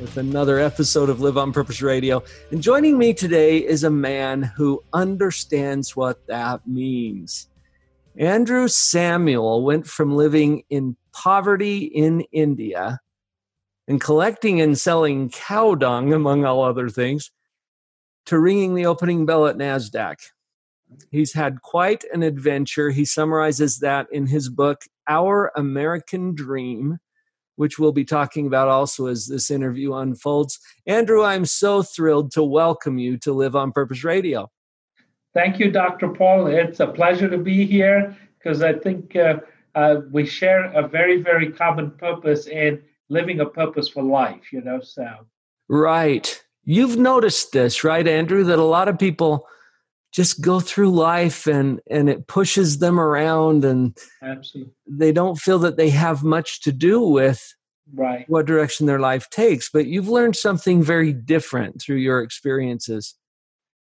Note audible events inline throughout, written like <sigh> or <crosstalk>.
with another episode of Live on Purpose Radio. And joining me today is a man who understands what that means. Andrew Samuel went from living in poverty in India and collecting and selling cow dung, among all other things, to ringing the opening bell at NASDAQ. He's had quite an adventure. He summarizes that in his book, Our American Dream which we'll be talking about also as this interview unfolds. Andrew, I'm so thrilled to welcome you to Live on Purpose Radio. Thank you, Dr. Paul. It's a pleasure to be here because I think uh, uh, we share a very, very common purpose in living a purposeful life, you know, so. Right. You've noticed this, right, Andrew, that a lot of people just go through life and and it pushes them around and Absolutely. they don't feel that they have much to do with right what direction their life takes but you've learned something very different through your experiences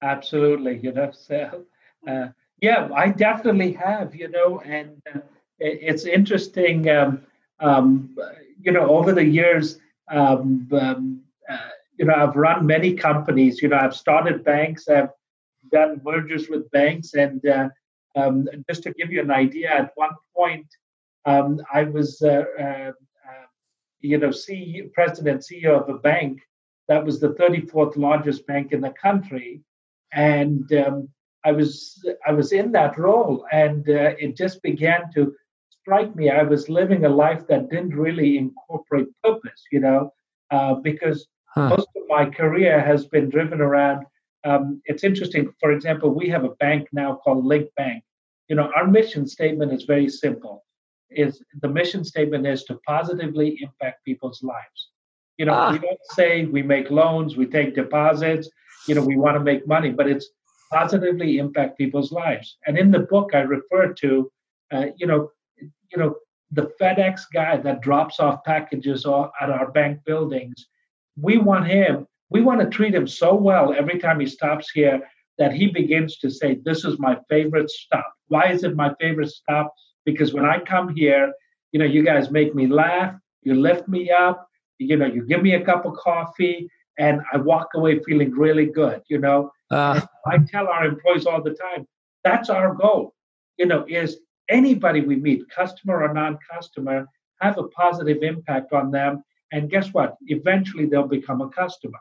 absolutely you know so uh, yeah i definitely have you know and uh, it's interesting um, um, you know over the years um, um, uh, you know i've run many companies you know i've started banks i've done mergers with banks. And uh, um, just to give you an idea, at one point, um, I was, uh, uh, uh you know, CEO, president CEO of a bank that was the 34th largest bank in the country, and um, I was I was in that role, and uh, it just began to strike me. I was living a life that didn't really incorporate purpose, you know, uh, because huh. most of my career has been driven around um, it's interesting. For example, we have a bank now called Link Bank. You know, our mission statement is very simple. Is the mission statement is to positively impact people's lives. You know, ah. we don't say we make loans, we take deposits. You know, we want to make money, but it's positively impact people's lives. And in the book, I refer to, uh, you know, you know, the FedEx guy that drops off packages at our bank buildings. We want him we want to treat him so well every time he stops here that he begins to say, This is my favorite stop. Why is it my favorite stop? Because when I come here, you know, you guys make me laugh, you lift me up, you know, you give me a cup of coffee, and I walk away feeling really good, you know. Uh, I tell our employees all the time, that's our goal, you know, is anybody we meet, customer or non-customer, have a positive impact on them. And guess what? Eventually they'll become a customer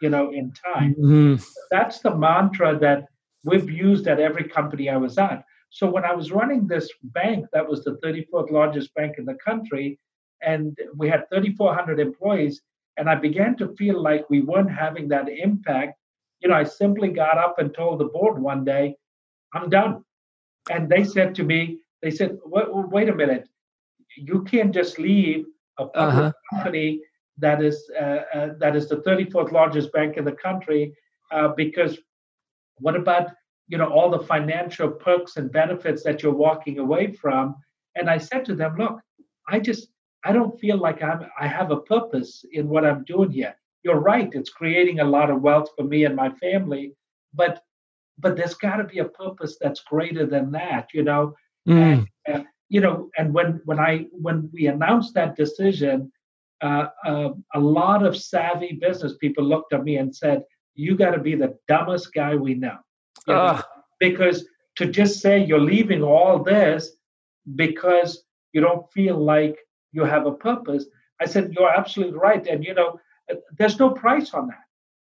you know, in time. Mm-hmm. That's the mantra that we've used at every company I was at. So when I was running this bank, that was the 34th largest bank in the country, and we had 3,400 employees, and I began to feel like we weren't having that impact. You know, I simply got up and told the board one day, I'm done. And they said to me, they said, wait, wait a minute, you can't just leave a public uh-huh. company that is uh, uh, that is the 34th largest bank in the country uh, because what about you know all the financial perks and benefits that you're walking away from? And i said to them look i just i don't feel like i'm i have a purpose in what i'm doing here. You're right it's creating a lot of wealth for me and my family but but there's got to be a purpose that's greater than that you know? Mm. and, uh, you know and when when i when we announced that decision uh, uh, a lot of savvy business people looked at me and said, "You got to be the dumbest guy we know," you know? Because to just say you're leaving all this because you don't feel like you have a purpose. I said, "You're absolutely right," and you know, uh, there's no price on that.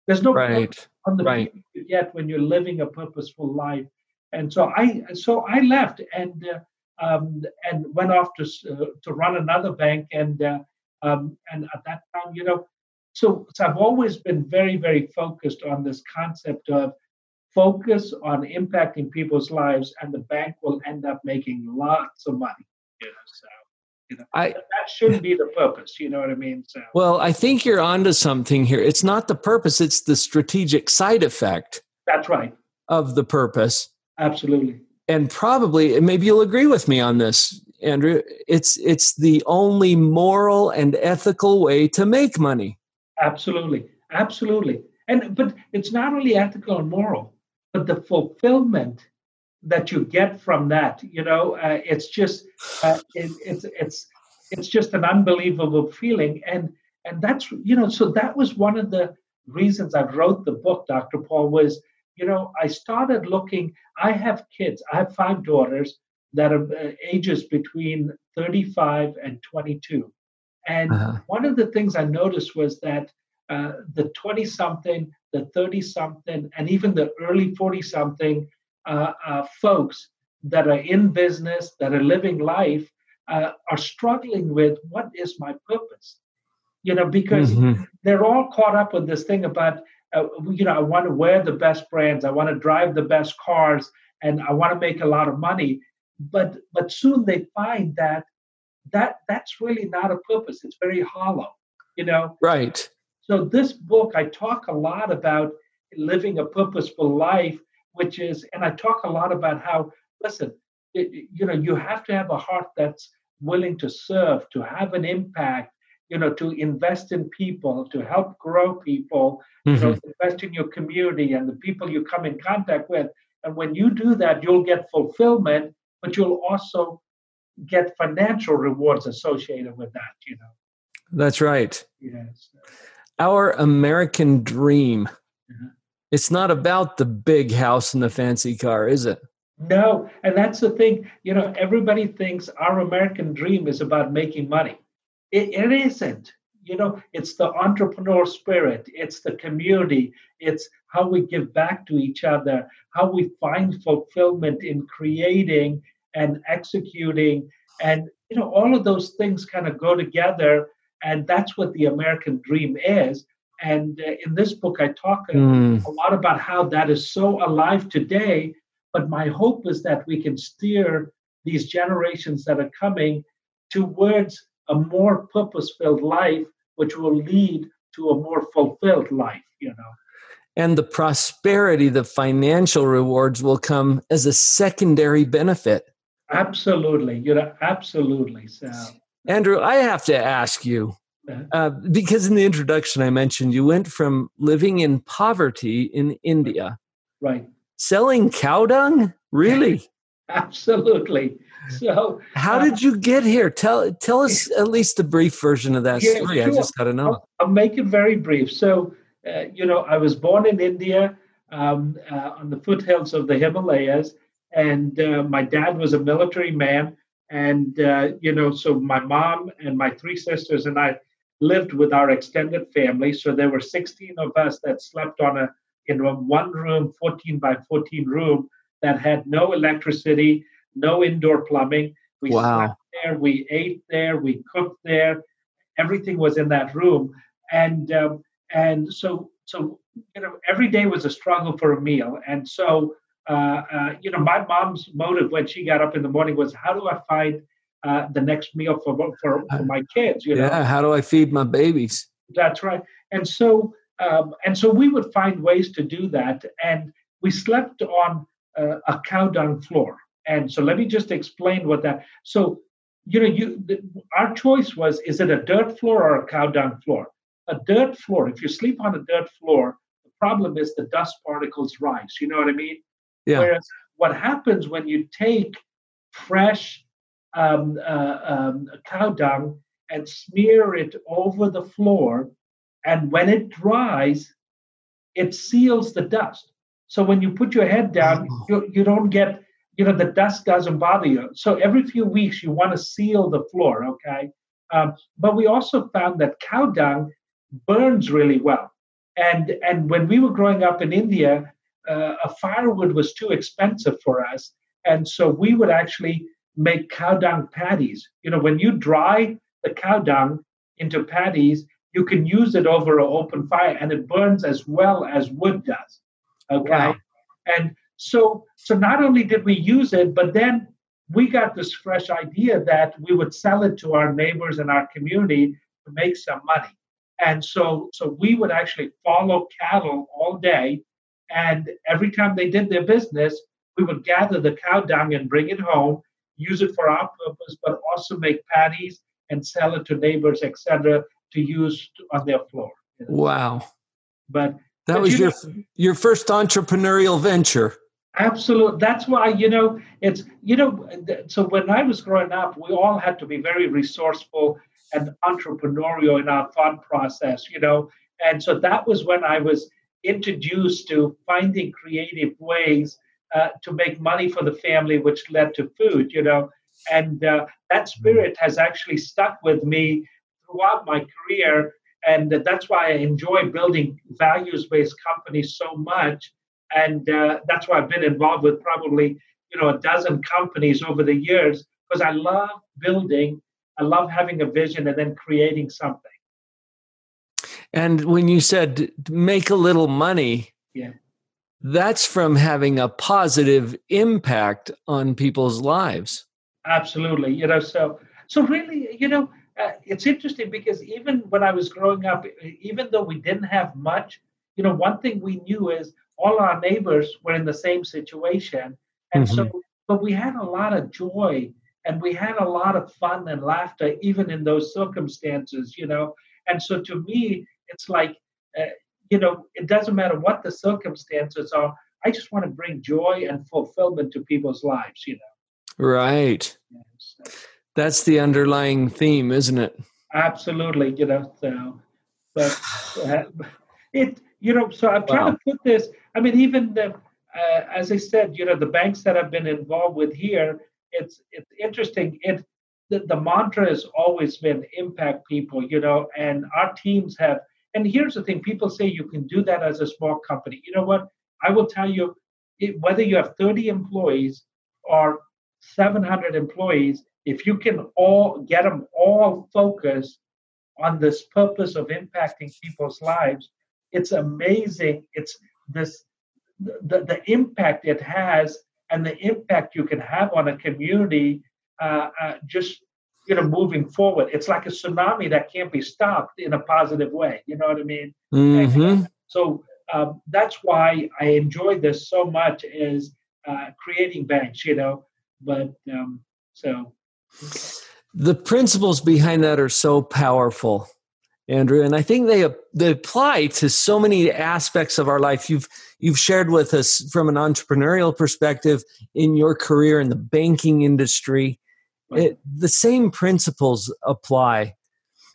There's no right. price on the right. you get when you're living a purposeful life. And so I, so I left and uh, um, and went off to uh, to run another bank and uh, um, and at that time, you know, so, so I've always been very, very focused on this concept of focus on impacting people's lives, and the bank will end up making lots of money. You know, so. You know, I, that shouldn't be the purpose. You know what I mean? So. Well, I think you're onto something here. It's not the purpose; it's the strategic side effect. That's right. Of the purpose. Absolutely. And probably, maybe you'll agree with me on this, Andrew. It's it's the only moral and ethical way to make money. Absolutely, absolutely. And but it's not only ethical and moral, but the fulfillment that you get from that you know uh, it's just uh, it, it's it's it's just an unbelievable feeling and and that's you know so that was one of the reasons i wrote the book dr paul was you know i started looking i have kids i have five daughters that are uh, ages between 35 and 22 and uh-huh. one of the things i noticed was that uh, the 20 something the 30 something and even the early 40 something uh, uh, folks that are in business, that are living life, uh, are struggling with what is my purpose? You know, because mm-hmm. they're all caught up with this thing about, uh, you know, I want to wear the best brands, I want to drive the best cars, and I want to make a lot of money. But but soon they find that that that's really not a purpose. It's very hollow. You know. Right. So this book, I talk a lot about living a purposeful life which is, and I talk a lot about how, listen, it, you know, you have to have a heart that's willing to serve, to have an impact, you know, to invest in people, to help grow people, mm-hmm. you know, mm-hmm. invest in your community and the people you come in contact with. And when you do that, you'll get fulfillment, but you'll also get financial rewards associated with that, you know. That's right. Yes. Our American dream. Mm-hmm. It's not about the big house and the fancy car, is it? No, and that's the thing. You know, everybody thinks our American dream is about making money. It, it isn't. You know, it's the entrepreneur spirit, it's the community, it's how we give back to each other, how we find fulfillment in creating and executing. And, you know, all of those things kind of go together. And that's what the American dream is. And uh, in this book, I talk mm. a lot about how that is so alive today. But my hope is that we can steer these generations that are coming towards a more purpose filled life, which will lead to a more fulfilled life, you know. And the prosperity, the financial rewards will come as a secondary benefit. Absolutely. You know, absolutely. So Andrew, I have to ask you, uh, because in the introduction, I mentioned you went from living in poverty in India, right, selling cow dung. Really? Absolutely. So, how uh, did you get here? Tell tell us at least a brief version of that yeah, story. Sure. I just got to know. I'll, I'll, make it very brief. So, uh, you know, I was born in India um, uh, on the foothills of the Himalayas, and uh, my dad was a military man. And uh, you know, so my mom and my three sisters and I lived with our extended family. So there were 16 of us that slept on a in a one room, 14 by 14 room that had no electricity, no indoor plumbing. We wow. slept there, we ate there, we cooked there. Everything was in that room, and um, and so so you know every day was a struggle for a meal, and so. Uh, uh, you know, my mom's motive when she got up in the morning was, "How do I find uh, the next meal for, for, for my kids. You know? Yeah, how do I feed my babies? That's right. And so um, and so we would find ways to do that. And we slept on uh, a cow dung floor. And so let me just explain what that. So you know, you the, our choice was: is it a dirt floor or a cow dung floor? A dirt floor. If you sleep on a dirt floor, the problem is the dust particles rise. You know what I mean? Yeah. Whereas what happens when you take fresh um, uh, um, cow dung and smear it over the floor. And when it dries, it seals the dust. So when you put your head down, oh. you, you don't get, you know, the dust doesn't bother you. So every few weeks, you want to seal the floor, okay? Um, but we also found that cow dung burns really well. And, and when we were growing up in India, uh, a firewood was too expensive for us. And so we would actually make cow dung patties. You know, when you dry the cow dung into patties, you can use it over an open fire and it burns as well as wood does. Oh, okay. Wow. And so so not only did we use it, but then we got this fresh idea that we would sell it to our neighbors and our community to make some money. And so, so we would actually follow cattle all day. And every time they did their business, we would gather the cow dung and bring it home, use it for our purpose, but also make patties and sell it to neighbors, etc., to use on their floor. Wow! But that but was you your know, your first entrepreneurial venture. Absolutely. That's why, you know, it's, you know, so when I was growing up, we all had to be very resourceful and entrepreneurial in our thought process, you know. And so that was when I was introduced to finding creative ways uh, to make money for the family, which led to food, you know. And uh, that spirit has actually stuck with me throughout my career. And that's why I enjoy building values based companies so much and uh, that's why I've been involved with probably you know a dozen companies over the years because I love building, I love having a vision and then creating something. And when you said make a little money, yeah, that's from having a positive impact on people's lives. Absolutely, you know. So so really, you know, uh, it's interesting because even when I was growing up, even though we didn't have much, you know, one thing we knew is all our neighbors were in the same situation. And mm-hmm. so, but we had a lot of joy and we had a lot of fun and laughter, even in those circumstances, you know. And so to me, it's like, uh, you know, it doesn't matter what the circumstances are. I just want to bring joy and fulfillment to people's lives, you know. Right. That's the underlying theme, isn't it? Absolutely, you know. So, but uh, it, you know, so I'm trying wow. to put this I mean, even the, uh, as I said, you know, the banks that I've been involved with here, it's it's interesting. It the, the mantra has always been impact people, you know, and our teams have. And here's the thing: people say you can do that as a small company. You know what? I will tell you, it, whether you have 30 employees or 700 employees, if you can all get them all focused on this purpose of impacting people's lives, it's amazing. It's this the, the impact it has and the impact you can have on a community uh, uh, just you know moving forward it's like a tsunami that can't be stopped in a positive way you know what i mean mm-hmm. so um, that's why i enjoy this so much is uh, creating banks you know but um, so the principles behind that are so powerful Andrew, and I think they they apply to so many aspects of our life. You've you've shared with us from an entrepreneurial perspective in your career in the banking industry. It, the same principles apply.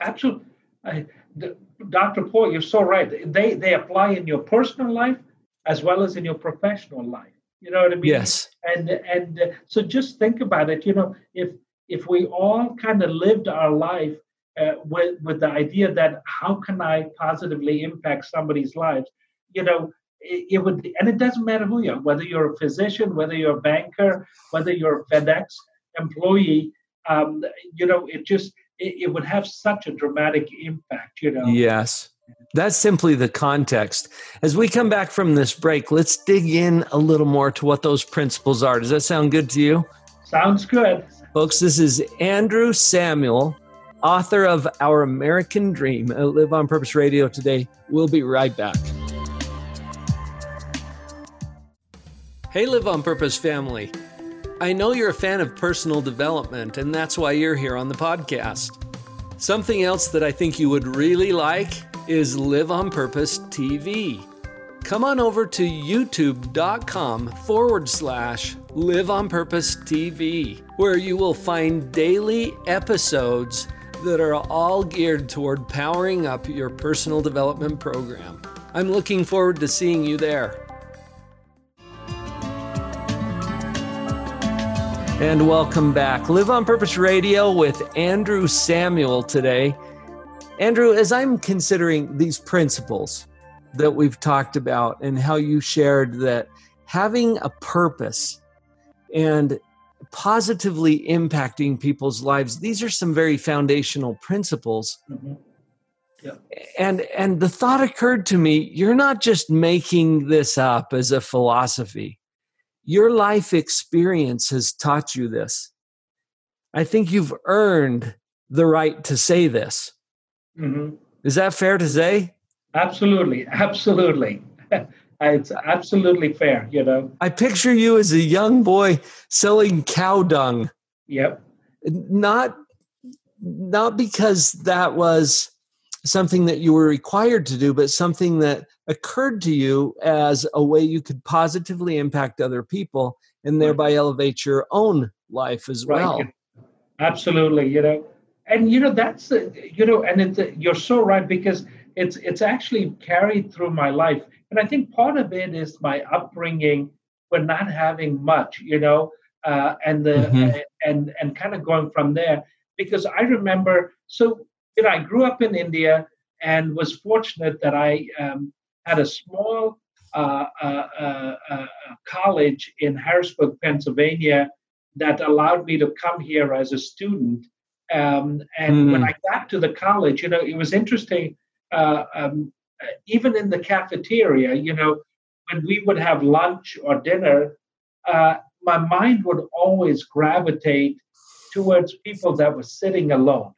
Absolutely, I, the, Dr. Paul, you're so right. They they apply in your personal life as well as in your professional life. You know what I mean? Yes. And and uh, so just think about it. You know, if if we all kind of lived our life uh, with with the idea that how can I positively impact somebody's lives? You know, it, it, would, and it doesn't matter who you are, whether you're a physician, whether you're a banker, whether you're a FedEx employee. Um, you know, it just it, it would have such a dramatic impact. You know. Yes. That's simply the context. As we come back from this break, let's dig in a little more to what those principles are. Does that sound good to you? Sounds good. Folks, this is Andrew Samuel author of Our American Dream at Live on Purpose Radio today. We'll be right back. Hey, Live on Purpose family. I know you're a fan of personal development, and that's why you're here on the podcast. Something else that I think you would really like is Live on Purpose TV. Come on over to youtube.com forward slash Live on Purpose TV, where you will find daily episodes that are all geared toward powering up your personal development program. I'm looking forward to seeing you there. And welcome back. Live on Purpose Radio with Andrew Samuel today. Andrew, as I'm considering these principles that we've talked about and how you shared that having a purpose and positively impacting people's lives these are some very foundational principles mm-hmm. yeah. and and the thought occurred to me you're not just making this up as a philosophy your life experience has taught you this. I think you've earned the right to say this. Mm-hmm. Is that fair to say? Absolutely, absolutely. <laughs> it's absolutely fair, you know. I picture you as a young boy selling cow dung. Yep. Not not because that was something that you were required to do, but something that occurred to you as a way you could positively impact other people and thereby elevate your own life as right. well. Absolutely, you know, and you know that's you know, and it's, you're so right because it's it's actually carried through my life, and I think part of it is my upbringing, but not having much, you know, uh, and the mm-hmm. and and kind of going from there because I remember so you know I grew up in India and was fortunate that I um, had a small uh, uh, uh, uh, college in Harrisburg, Pennsylvania, that allowed me to come here as a student. Um, and mm. when I got to the college, you know, it was interesting. Uh, um, even in the cafeteria, you know, when we would have lunch or dinner, uh, my mind would always gravitate towards people that were sitting alone.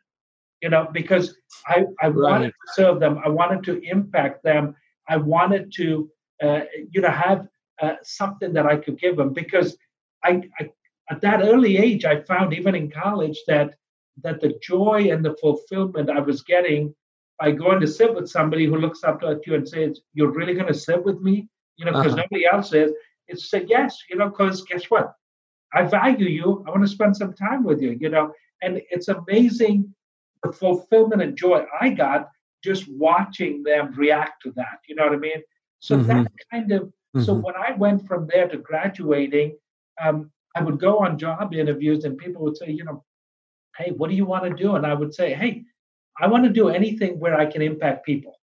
You know, because I, I right. wanted to serve them, I wanted to impact them, I wanted to, uh, you know, have uh, something that I could give them because I, I, at that early age, I found even in college that that the joy and the fulfillment I was getting by going to sit with somebody who looks up to you and says, "You're really going to sit with me," you know, because uh-huh. nobody else is. It's said yes, you know, because guess what? I value you. I want to spend some time with you, you know. And it's amazing the fulfillment and joy I got just watching them react to that. You know what I mean? So mm-hmm. that kind of mm-hmm. so when I went from there to graduating, um, I would go on job interviews and people would say, you know, hey, what do you want to do? And I would say, hey, I want to do anything where I can impact people.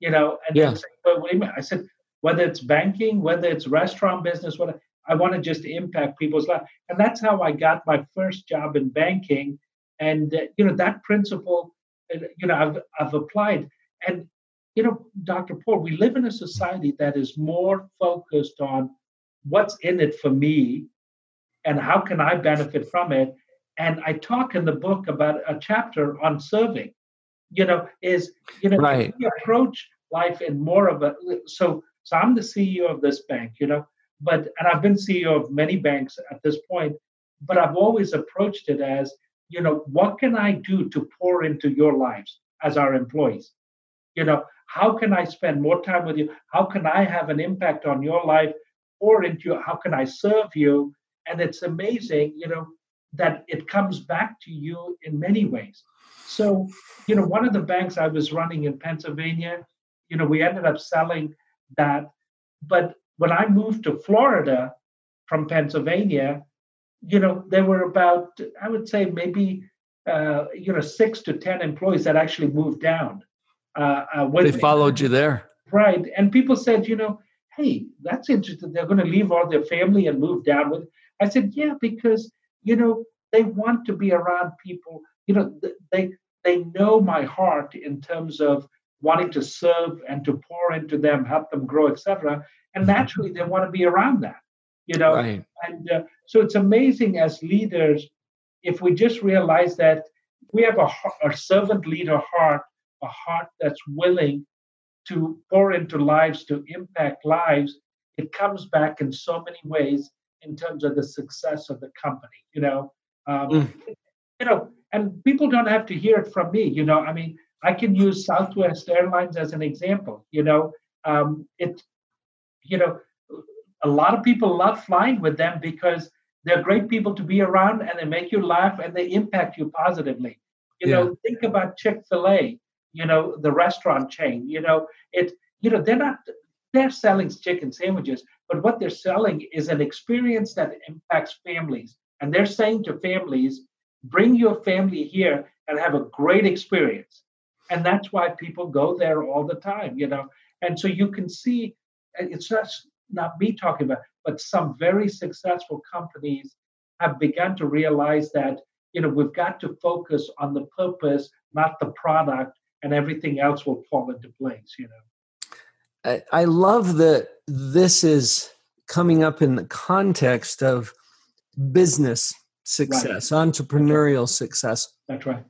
You know, and yeah. say, well, what do you mean? I said, whether it's banking, whether it's restaurant business, whatever, I want to just impact people's life. And that's how I got my first job in banking. And uh, you know that principle you know I've I've applied and you know Dr. Paul we live in a society that is more focused on what's in it for me and how can I benefit from it and I talk in the book about a chapter on serving you know is you know right. we approach life in more of a so so I'm the CEO of this bank you know but and I've been CEO of many banks at this point but I've always approached it as you know, what can I do to pour into your lives as our employees? You know, how can I spend more time with you? How can I have an impact on your life? Pour into? How can I serve you? And it's amazing, you know, that it comes back to you in many ways. So, you know, one of the banks I was running in Pennsylvania, you know, we ended up selling that. But when I moved to Florida from Pennsylvania, you know, there were about, I would say, maybe, uh, you know, six to 10 employees that actually moved down. Uh, uh, they me. followed you there. Right. And people said, you know, hey, that's interesting. They're going to leave all their family and move down with. I said, yeah, because, you know, they want to be around people. You know, they they know my heart in terms of wanting to serve and to pour into them, help them grow, etc. And mm-hmm. naturally, they want to be around that you know right. and uh, so it's amazing as leaders if we just realize that we have a, a servant leader heart a heart that's willing to pour into lives to impact lives it comes back in so many ways in terms of the success of the company you know um, mm. you know and people don't have to hear it from me you know i mean i can use southwest airlines as an example you know um, it you know a lot of people love flying with them because they're great people to be around and they make you laugh and they impact you positively. You yeah. know, think about Chick fil A, you know, the restaurant chain. You know, it, you know, they're not, they're selling chicken sandwiches, but what they're selling is an experience that impacts families. And they're saying to families, bring your family here and have a great experience. And that's why people go there all the time, you know. And so you can see it's just not me talking about, but some very successful companies have begun to realize that you know we've got to focus on the purpose, not the product, and everything else will fall into place. You know. I, I love that this is coming up in the context of business success, right. entrepreneurial right. success. That's right.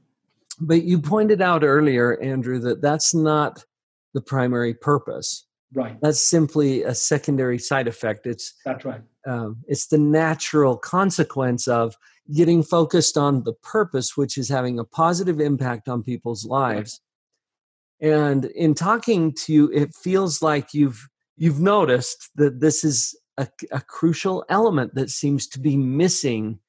But you pointed out earlier, Andrew, that that's not the primary purpose. Right. That's simply a secondary side effect. It's that's right. Um, it's the natural consequence of getting focused on the purpose, which is having a positive impact on people's lives. Right. And in talking to you, it feels like you've you've noticed that this is a, a crucial element that seems to be missing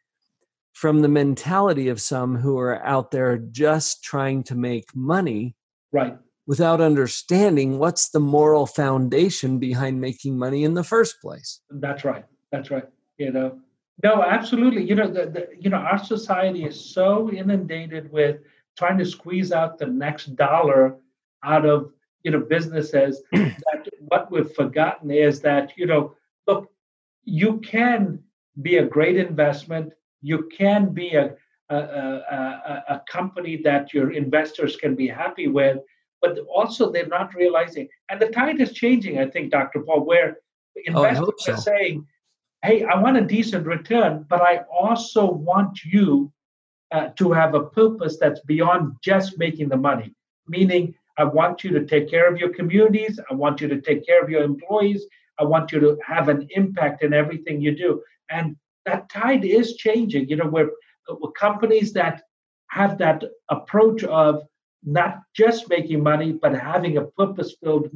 from the mentality of some who are out there just trying to make money. Right without understanding what's the moral foundation behind making money in the first place. That's right. That's right. You know, no, absolutely. You know, the, the you know our society is so inundated with trying to squeeze out the next dollar out of you know businesses <clears throat> that what we've forgotten is that you know look you can be a great investment you can be a a, a, a company that your investors can be happy with but also they're not realizing. And the tide is changing, I think, Dr. Paul, where oh, investors oh, so. are saying, hey, I want a decent return, but I also want you uh, to have a purpose that's beyond just making the money. Meaning, I want you to take care of your communities. I want you to take care of your employees. I want you to have an impact in everything you do. And that tide is changing. You know, where, where companies that have that approach of not just making money, but having a purpose filled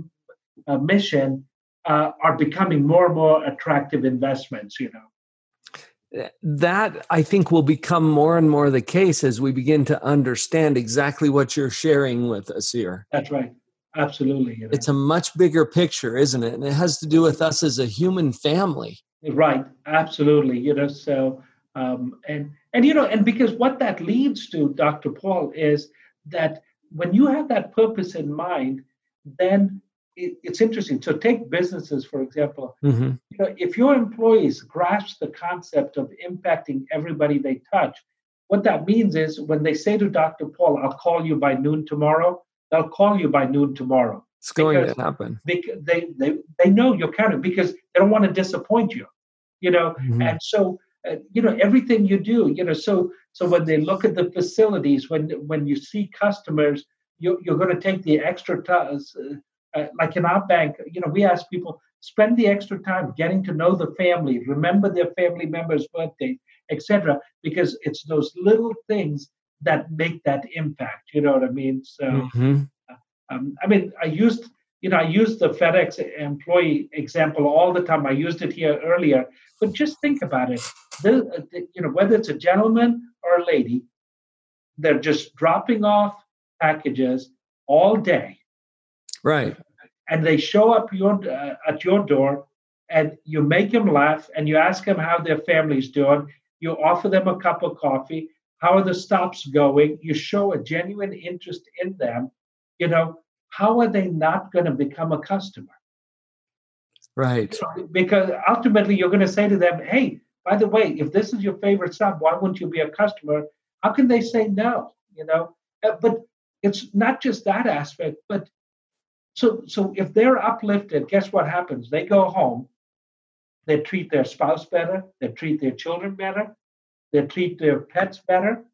uh, mission uh, are becoming more and more attractive investments, you know. That I think will become more and more the case as we begin to understand exactly what you're sharing with us here. That's right. Absolutely. You know. It's a much bigger picture, isn't it? And it has to do with us as a human family. Right. Absolutely. You know, so um, and and you know, and because what that leads to, Dr. Paul, is that when you have that purpose in mind, then it, it's interesting. So take businesses, for example. Mm-hmm. You know, if your employees grasp the concept of impacting everybody they touch, what that means is when they say to Dr. Paul, I'll call you by noon tomorrow, they'll call you by noon tomorrow. It's going to happen. Because they, they, they know you're counting because they don't want to disappoint you, you know. Mm-hmm. And so uh, you know everything you do you know so so when they look at the facilities when when you see customers you, you're going to take the extra time uh, uh, like in our bank you know we ask people spend the extra time getting to know the family remember their family members birthday etc because it's those little things that make that impact you know what i mean so mm-hmm. Um, i mean i used you know, I used the FedEx employee example all the time. I used it here earlier, but just think about it. The, the, you know, whether it's a gentleman or a lady, they're just dropping off packages all day, right? And they show up your uh, at your door, and you make them laugh, and you ask them how their family's doing. You offer them a cup of coffee. How are the stops going? You show a genuine interest in them. You know, how are they not going to become a customer? Right. Because ultimately, you're going to say to them, hey, by the way, if this is your favorite stuff, why wouldn't you be a customer? How can they say no? You know, uh, but it's not just that aspect, but so so if they're uplifted, guess what happens? They go home, they treat their spouse better, they treat their children better, they treat their pets better,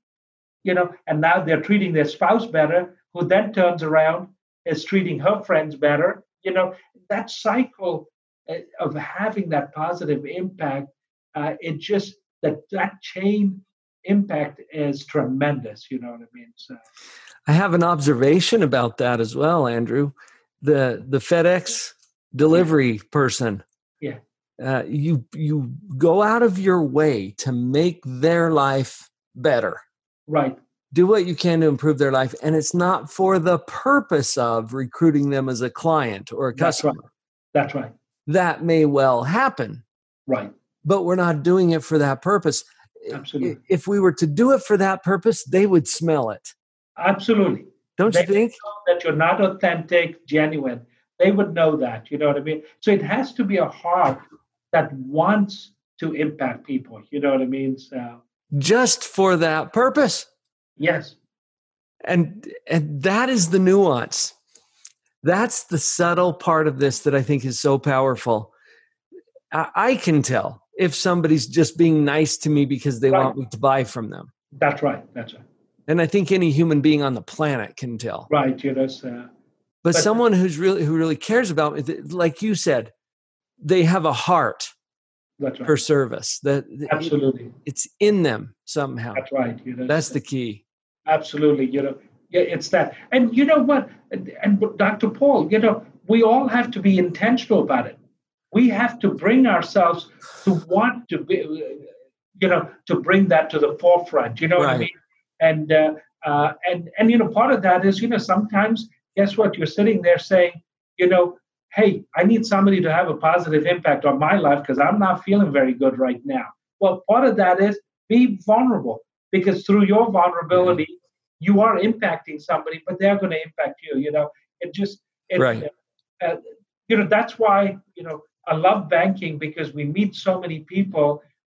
you know, and now they're treating their spouse better, who then turns around is treating her friends better. You know, that cycle uh, of having that positive impact, uh, it just that that chain impact is tremendous. You know what I mean? So, I have an observation about that as well, Andrew. The the FedEx delivery yeah. person. Yeah. Uh, you you go out of your way to make their life better. Right do what you can to improve their life and it's not for the purpose of recruiting them as a client or a customer that's right, that's right. that may well happen. Right. But we're not doing it for that purpose. Absolutely. if we were to do it for that purpose they would smell it. Absolutely. Don't they you think that you're not authentic genuine. They would know that you know what i mean? So it has to be a heart that wants to impact people you know what i mean? So just for that purpose Yes. And and that is the nuance. That's the subtle part of this that I think is so powerful. I, I can tell if somebody's just being nice to me because they Right. want me to buy from them. That's right. That's right. And I think any human being on the planet can tell. Right. You know. So, uh, But, But- someone who's really who really cares about me, like you said, they have a heart that's right. for service. That Absolutely. it's in them somehow. That's right. You know. That's the uh, key. Absolutely you know yeah it's that. And you know what? And, and dr paul you know we all have to be intentional about it. We have to bring ourselves to want to be you know to bring that to the forefront you know what i mean? And uh, uh, and and you know part of that is you know sometimes guess what? You're sitting there saying you know hey i need somebody to have a positive impact on my life because i'm not feeling very good right now. Well part of that is be vulnerable because through your vulnerability you are impacting somebody but they're going to impact you you know it just it, Right. uh, you know that's why you know i love banking because we meet so many people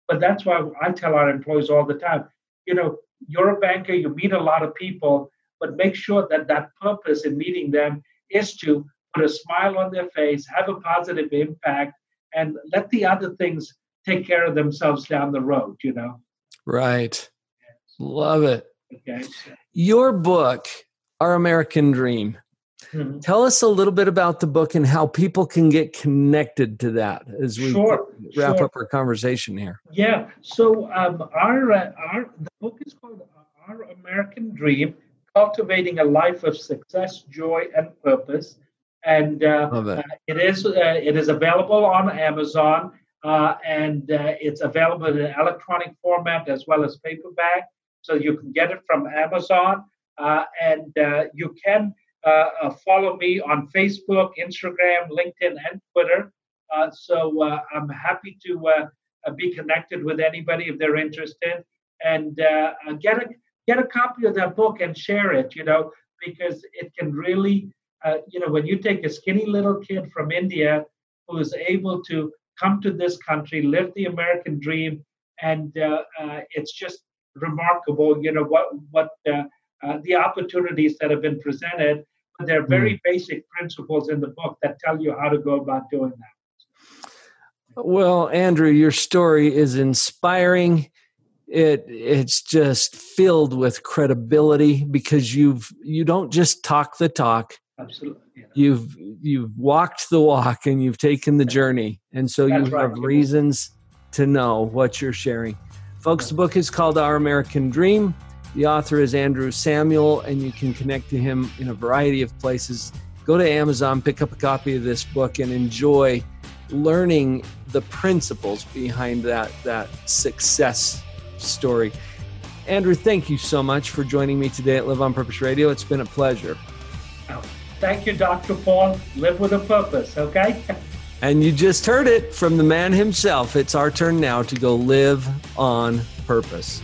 but that's why i tell our employees all the time you know you're a banker you meet a lot of people but make sure that that purpose in meeting them is to put a smile on their face have a positive impact and let the other things take care of themselves down the road you know Right. Love it. okay Your book, Our American Dream. mhm. Tell us a little bit about the book and how people can get connected to that as we Sure, wrap sure. up our conversation here. Yeah. So um, our uh, our the book is called Our American Dream: Cultivating a Life of Success, Joy, and Purpose. And uh, it. uh, it is uh, it is available on Amazon, uh, and uh, it's available in electronic format as well as paperback. So you can get it from Amazon, uh, and uh, you can uh, uh, follow me on Facebook, Instagram, LinkedIn, and Twitter. So I'm happy to be connected with anybody if they're interested, and get a get a copy of that book and share it. You know, because it can really, uh, you know, when you take a skinny little kid from India who is able to come to this country, live the American dream, and uh, uh, it's just remarkable. You know what what uh, uh, the opportunities that have been presented. But there are very basic principles in the book that tell you how to go about doing that. Well, Andrew, your story is inspiring. It it's just filled with credibility because you've you don't just talk the talk. Absolutely. know. You've you've walked the walk and you've taken the journey. And so you right, have reasons to know what you're sharing. Folks, the book is called Our American Dream. The author is Andrew Samuel, and you can connect to him in a variety of places. Go to Amazon, pick up a copy of this book, and enjoy learning the principles behind that that success story. Andrew, thank you so much for joining me today at Live on Purpose Radio. It's been a pleasure. Thank you, Dr. Paul. Live with a purpose, okay? <laughs> And you just heard it from the man himself. It's our turn now to go live on purpose.